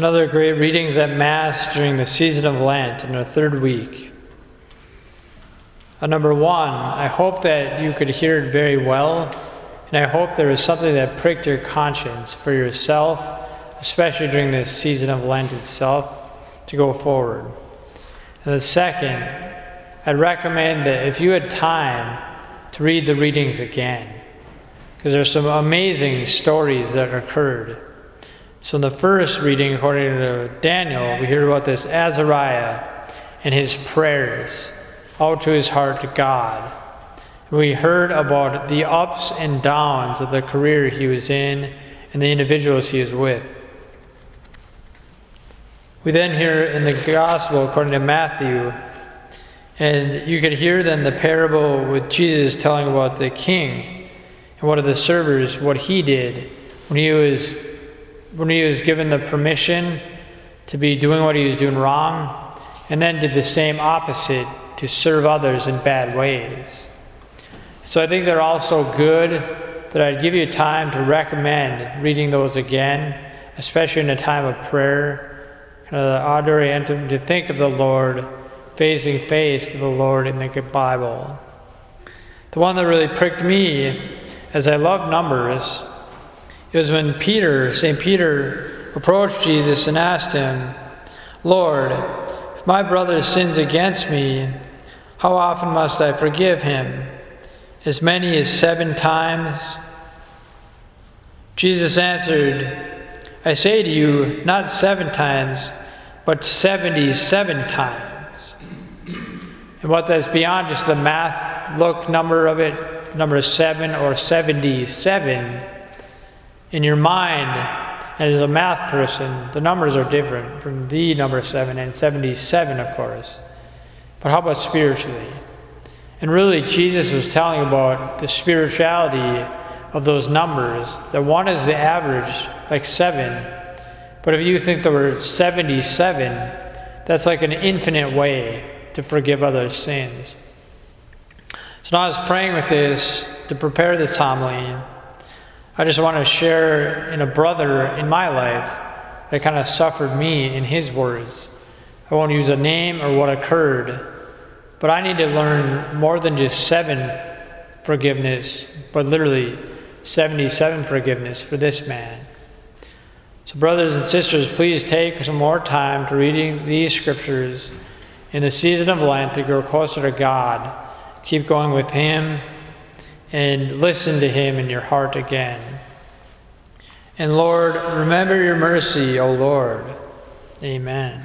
Another great readings at Mass during the season of Lent in our third week. Uh, number one, I hope that you could hear it very well, and I hope there was something that pricked your conscience for yourself, especially during this season of Lent itself, to go forward. And the second, I'd recommend that if you had time to read the readings again, because there's some amazing stories that occurred. So, in the first reading, according to Daniel, we hear about this Azariah and his prayers out to his heart to God. We heard about the ups and downs of the career he was in and the individuals he was with. We then hear in the Gospel, according to Matthew, and you could hear then the parable with Jesus telling about the king and one of the servers, what he did when he was when he was given the permission to be doing what he was doing wrong, and then did the same opposite to serve others in bad ways. So I think they're also good that I'd give you time to recommend reading those again, especially in a time of prayer, kind of the auditory to think of the Lord, facing face to the Lord in the Bible. The one that really pricked me, as I love numbers, it was when Peter, St. Peter, approached Jesus and asked him, Lord, if my brother sins against me, how often must I forgive him? As many as seven times? Jesus answered, I say to you, not seven times, but seventy-seven times. And what that's beyond just the math look number of it, number seven or seventy-seven in your mind, as a math person, the numbers are different from the number 7 and 77, of course. But how about spiritually? And really, Jesus was telling about the spirituality of those numbers. That one is the average, like 7. But if you think there were 77, that's like an infinite way to forgive others' sins. So now I was praying with this to prepare this homily. I just want to share in a brother in my life that kind of suffered me in his words. I won't use a name or what occurred, but I need to learn more than just seven forgiveness, but literally 77 forgiveness for this man. So, brothers and sisters, please take some more time to reading these scriptures in the season of Lent to grow closer to God. Keep going with Him and listen to Him in your heart again. And Lord, remember your mercy, O Lord. Amen.